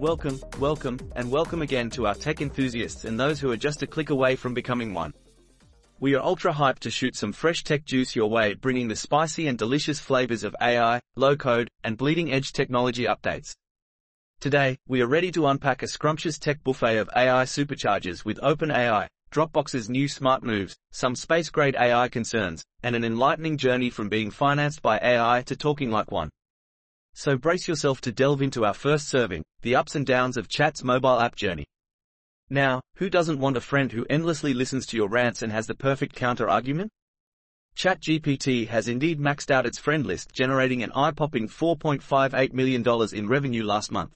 Welcome, welcome, and welcome again to our tech enthusiasts and those who are just a click away from becoming one. We are ultra hyped to shoot some fresh tech juice your way, bringing the spicy and delicious flavors of AI, low code, and bleeding edge technology updates. Today, we are ready to unpack a scrumptious tech buffet of AI superchargers with OpenAI, Dropbox's new smart moves, some space grade AI concerns, and an enlightening journey from being financed by AI to talking like one. So brace yourself to delve into our first serving, the ups and downs of Chat's mobile app journey. Now, who doesn't want a friend who endlessly listens to your rants and has the perfect counter-argument? ChatGPT has indeed maxed out its friend list, generating an eye-popping $4.58 million in revenue last month.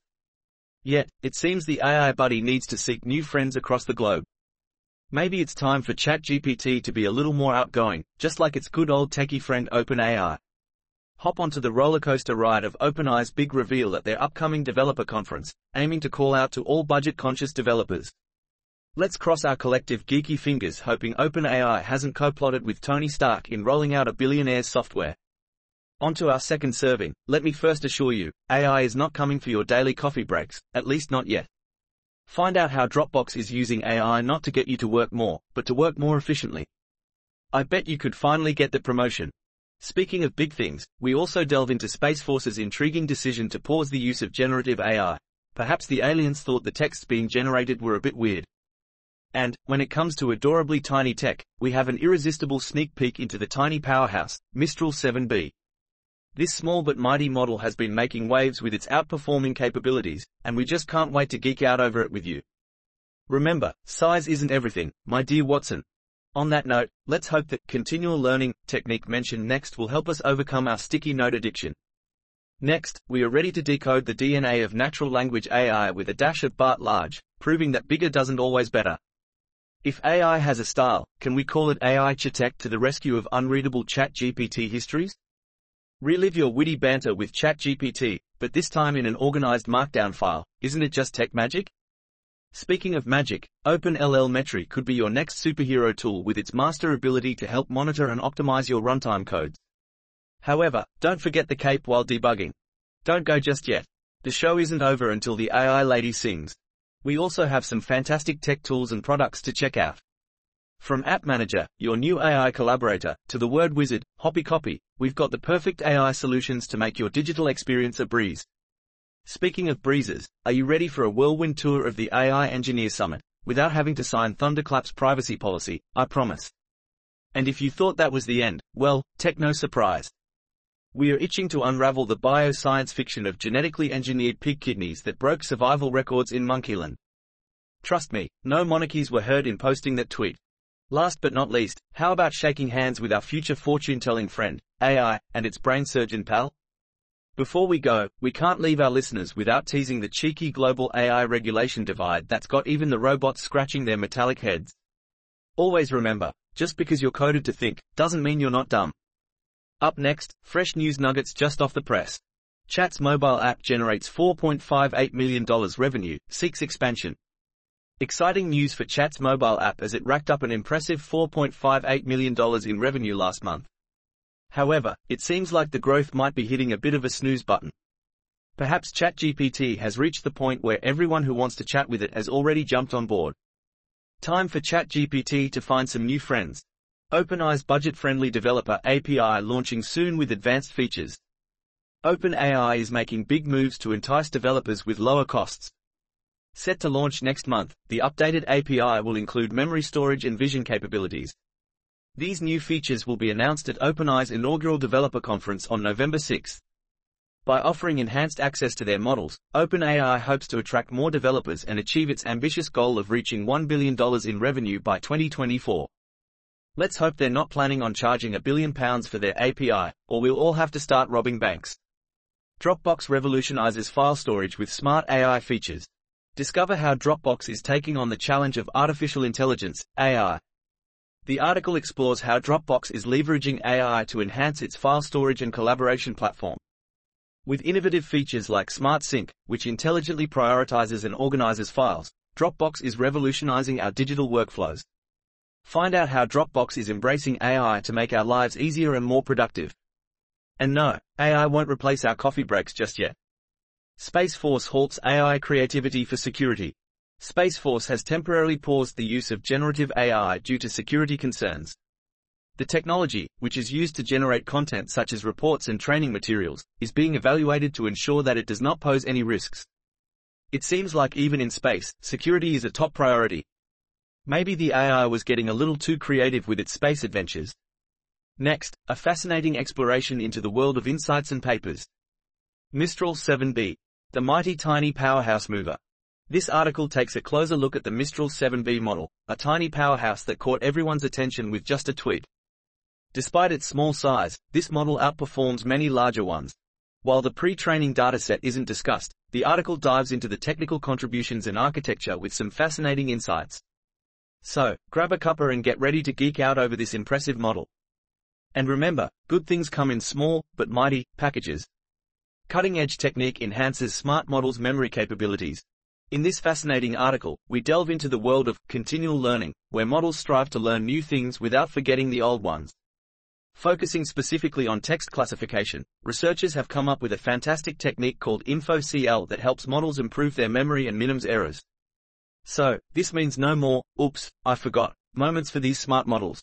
Yet, it seems the AI buddy needs to seek new friends across the globe. Maybe it's time for ChatGPT to be a little more outgoing, just like its good old techie friend OpenAI. Hop onto the rollercoaster ride of OpenAI's big reveal at their upcoming developer conference, aiming to call out to all budget-conscious developers. Let's cross our collective geeky fingers hoping OpenAI hasn't co-plotted with Tony Stark in rolling out a billionaire's software. Onto our second serving, let me first assure you, AI is not coming for your daily coffee breaks, at least not yet. Find out how Dropbox is using AI not to get you to work more, but to work more efficiently. I bet you could finally get the promotion, Speaking of big things, we also delve into Space Force's intriguing decision to pause the use of generative AI. Perhaps the aliens thought the texts being generated were a bit weird. And, when it comes to adorably tiny tech, we have an irresistible sneak peek into the tiny powerhouse, Mistral 7B. This small but mighty model has been making waves with its outperforming capabilities, and we just can't wait to geek out over it with you. Remember, size isn't everything, my dear Watson, on that note, let's hope that continual learning technique mentioned next will help us overcome our sticky note addiction. Next, we are ready to decode the DNA of natural language AI with a dash of BART large, proving that bigger doesn't always better. If AI has a style, can we call it AI Chatech to the rescue of unreadable ChatGPT histories? Relive your witty banter with ChatGPT, but this time in an organized markdown file, isn't it just tech magic? Speaking of magic, OpenLLmetry could be your next superhero tool with its master ability to help monitor and optimize your runtime codes. However, don't forget the cape while debugging. Don't go just yet. The show isn't over until the AI lady sings. We also have some fantastic tech tools and products to check out. From App Manager, your new AI collaborator, to the word wizard, Hoppy Copy, we've got the perfect AI solutions to make your digital experience a breeze. Speaking of breezes, are you ready for a whirlwind tour of the AI Engineer Summit, without having to sign Thunderclap's privacy policy, I promise. And if you thought that was the end, well, techno surprise. We are itching to unravel the bioscience fiction of genetically engineered pig kidneys that broke survival records in Monkeyland. Trust me, no monarchies were heard in posting that tweet. Last but not least, how about shaking hands with our future fortune-telling friend, AI, and its brain surgeon pal? Before we go, we can't leave our listeners without teasing the cheeky global AI regulation divide that's got even the robots scratching their metallic heads. Always remember, just because you're coded to think, doesn't mean you're not dumb. Up next, fresh news nuggets just off the press. Chat's mobile app generates $4.58 million revenue, seeks expansion. Exciting news for Chat's mobile app as it racked up an impressive $4.58 million in revenue last month. However, it seems like the growth might be hitting a bit of a snooze button. Perhaps ChatGPT has reached the point where everyone who wants to chat with it has already jumped on board. Time for ChatGPT to find some new friends. OpenAI's budget-friendly developer API launching soon with advanced features. OpenAI is making big moves to entice developers with lower costs. Set to launch next month, the updated API will include memory storage and vision capabilities. These new features will be announced at OpenAI's inaugural developer conference on November 6. By offering enhanced access to their models, OpenAI hopes to attract more developers and achieve its ambitious goal of reaching $1 billion in revenue by 2024. Let's hope they're not planning on charging a billion pounds for their API, or we'll all have to start robbing banks. Dropbox revolutionizes file storage with smart AI features. Discover how Dropbox is taking on the challenge of artificial intelligence, AI, the article explores how Dropbox is leveraging AI to enhance its file storage and collaboration platform. With innovative features like Smart Sync, which intelligently prioritizes and organizes files, Dropbox is revolutionizing our digital workflows. Find out how Dropbox is embracing AI to make our lives easier and more productive. And no, AI won't replace our coffee breaks just yet. Space Force halts AI creativity for security. Space Force has temporarily paused the use of generative AI due to security concerns. The technology, which is used to generate content such as reports and training materials, is being evaluated to ensure that it does not pose any risks. It seems like even in space, security is a top priority. Maybe the AI was getting a little too creative with its space adventures. Next, a fascinating exploration into the world of insights and papers. Mistral 7B. The mighty tiny powerhouse mover. This article takes a closer look at the Mistral 7B model, a tiny powerhouse that caught everyone's attention with just a tweet. Despite its small size, this model outperforms many larger ones. While the pre-training dataset isn't discussed, the article dives into the technical contributions and architecture with some fascinating insights. So, grab a cuppa and get ready to geek out over this impressive model. And remember, good things come in small, but mighty, packages. Cutting-edge technique enhances smart models' memory capabilities. In this fascinating article, we delve into the world of continual learning, where models strive to learn new things without forgetting the old ones. Focusing specifically on text classification, researchers have come up with a fantastic technique called InfoCL that helps models improve their memory and minimize errors. So, this means no more, oops, I forgot, moments for these smart models.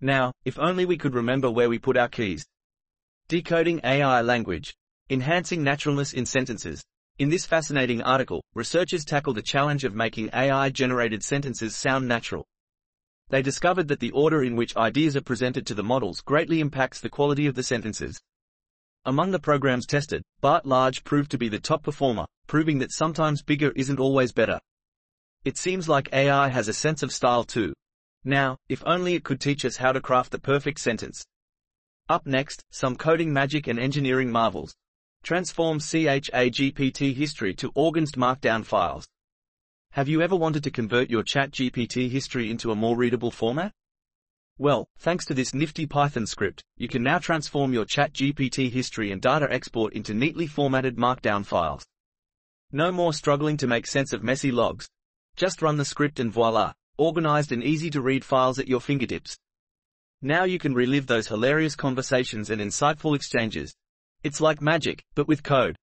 Now, if only we could remember where we put our keys. Decoding AI language. Enhancing naturalness in sentences. In this fascinating article, researchers tackle the challenge of making AI-generated sentences sound natural. They discovered that the order in which ideas are presented to the models greatly impacts the quality of the sentences. Among the programs tested, BART Large proved to be the top performer, proving that sometimes bigger isn't always better. It seems like AI has a sense of style too. Now, if only it could teach us how to craft the perfect sentence. Up next, some coding magic and engineering marvels. Transform ChatGPT history to organized markdown files. Have you ever wanted to convert your ChatGPT history into a more readable format? Well, thanks to this nifty Python script, you can now transform your ChatGPT history and data export into neatly formatted markdown files. No more struggling to make sense of messy logs. Just run the script and voila, organized and easy to read files at your fingertips. Now you can relive those hilarious conversations and insightful exchanges. It's like magic, but with code.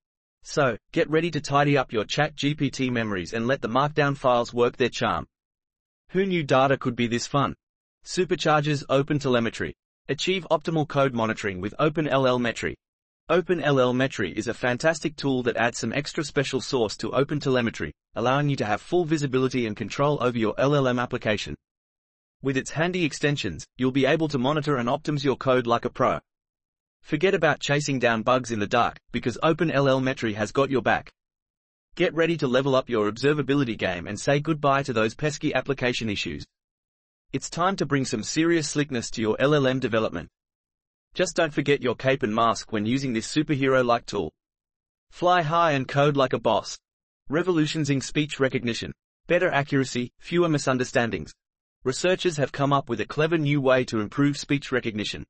So, get ready to tidy up your chat GPT memories and let the markdown files work their charm. Who knew data could be this fun? Supercharges OpenTelemetry. Achieve optimal code monitoring with OpenLLmetry. OpenLLmetry is a fantastic tool that adds some extra special sauce to OpenTelemetry, allowing you to have full visibility and control over your LLM application. With its handy extensions, you'll be able to monitor and optimize your code like a pro. Forget about chasing down bugs in the dark, because OpenLLmetry has got your back. Get ready to level up your observability game and say goodbye to those pesky application issues. It's time to bring some serious slickness to your LLM development. Just don't forget your cape and mask when using this superhero-like tool. Fly high and code like a boss. Revolutions in speech recognition. Better accuracy, fewer misunderstandings. Researchers have come up with a clever new way to improve speech recognition.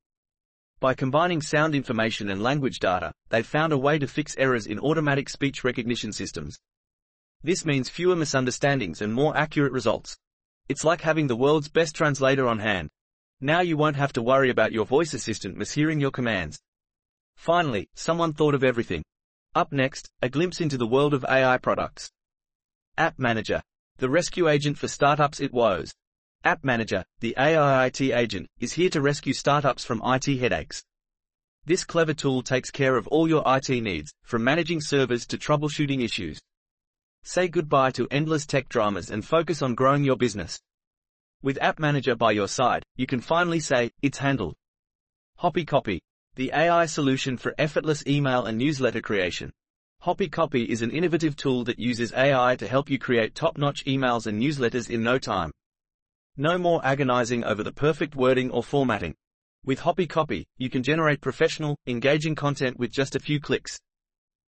By combining sound information and language data, they've found a way to fix errors in automatic speech recognition systems. This means fewer misunderstandings and more accurate results. It's like having the world's best translator on hand. Now you won't have to worry about your voice assistant mishearing your commands. Finally, someone thought of everything. Up next, a glimpse into the world of AI products. App Manager, the rescue agent for startups it woes. App Manager, the AI IT agent, is here to rescue startups from IT headaches. This clever tool takes care of all your IT needs, from managing servers to troubleshooting issues. Say goodbye to endless tech dramas and focus on growing your business. With App Manager by your side, you can finally say, it's handled. HoppyCopy, the AI solution for effortless email and newsletter creation. HoppyCopy is an innovative tool that uses AI to help you create top-notch emails and newsletters in no time. No more agonizing over the perfect wording or formatting. With Hoppy Copy, you can generate professional, engaging content with just a few clicks.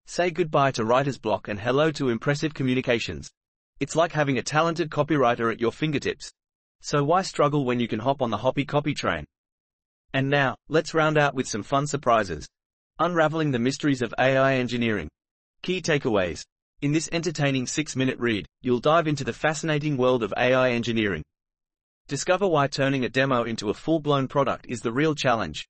Say goodbye to writer's block and hello to impressive communications. It's like having a talented copywriter at your fingertips. So why struggle when you can hop on the Hoppy Copy train? And now, let's round out with some fun surprises. Unraveling the mysteries of AI engineering. Key takeaways. In this entertaining 6-minute read, you'll dive into the fascinating world of AI engineering. Discover why turning a demo into a full-blown product is the real challenge.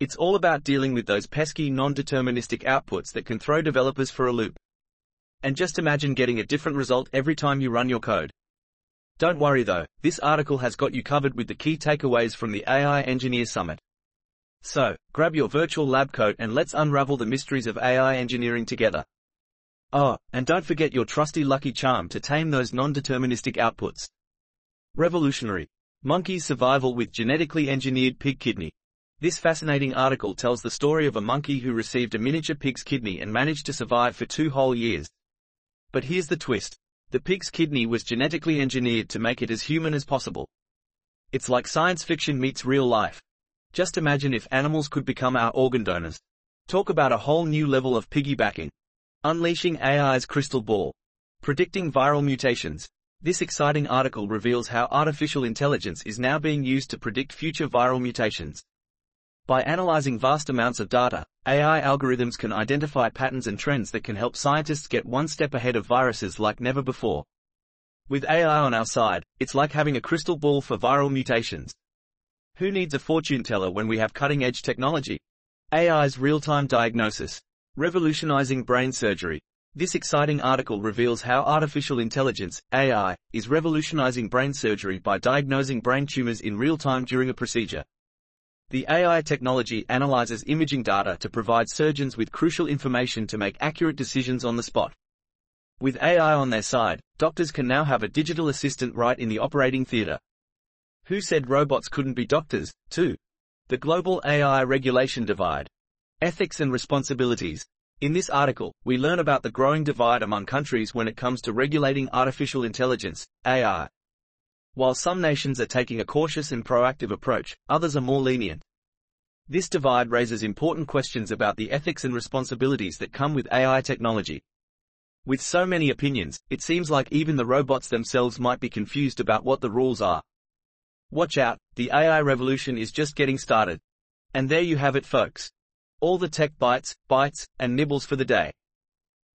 It's all about dealing with those pesky non-deterministic outputs that can throw developers for a loop. And just imagine getting a different result every time you run your code. Don't worry though, this article has got you covered with the key takeaways from the AI Engineer Summit. So, grab your virtual lab coat and let's unravel the mysteries of AI engineering together. Oh, and don't forget your trusty lucky charm to tame those non-deterministic outputs. Revolutionary. Monkey's survival with genetically engineered pig kidney. This fascinating article tells the story of a monkey who received a miniature pig's kidney and managed to survive for two whole years. But here's the twist. The pig's kidney was genetically engineered to make it as human as possible. It's like science fiction meets real life. Just imagine if animals could become our organ donors. Talk about a whole new level of piggybacking. Unleashing AI's crystal ball. Predicting viral mutations. This exciting article reveals how artificial intelligence is now being used to predict future viral mutations. By analyzing vast amounts of data, AI algorithms can identify patterns and trends that can help scientists get one step ahead of viruses like never before. With AI on our side, it's like having a crystal ball for viral mutations. Who needs a fortune teller when we have cutting-edge technology? AI's real-time diagnosis. Revolutionizing brain surgery. This exciting article reveals how artificial intelligence, AI, is revolutionizing brain surgery by diagnosing brain tumors in real time during a procedure. The AI technology analyzes imaging data to provide surgeons with crucial information to make accurate decisions on the spot. With AI on their side, doctors can now have a digital assistant right in the operating theater. Who said robots couldn't be doctors, too? The global AI regulation divide. Ethics and responsibilities. In this article, we learn about the growing divide among countries when it comes to regulating artificial intelligence, AI. While some nations are taking a cautious and proactive approach, others are more lenient. This divide raises important questions about the ethics and responsibilities that come with AI technology. With so many opinions, it seems like even the robots themselves might be confused about what the rules are. Watch out, the AI revolution is just getting started. And there you have it folks. All the tech bites, bites, and nibbles for the day.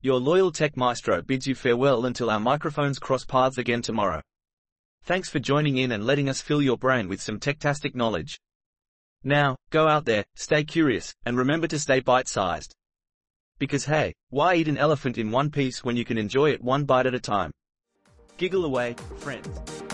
Your loyal tech maestro bids you farewell until our microphones cross paths again tomorrow. Thanks for joining in and letting us fill your brain with some techtastic knowledge. Now, go out there, stay curious, and remember to stay bite-sized. Because hey, why eat an elephant in one piece when you can enjoy it one bite at a time? Giggle away, friends.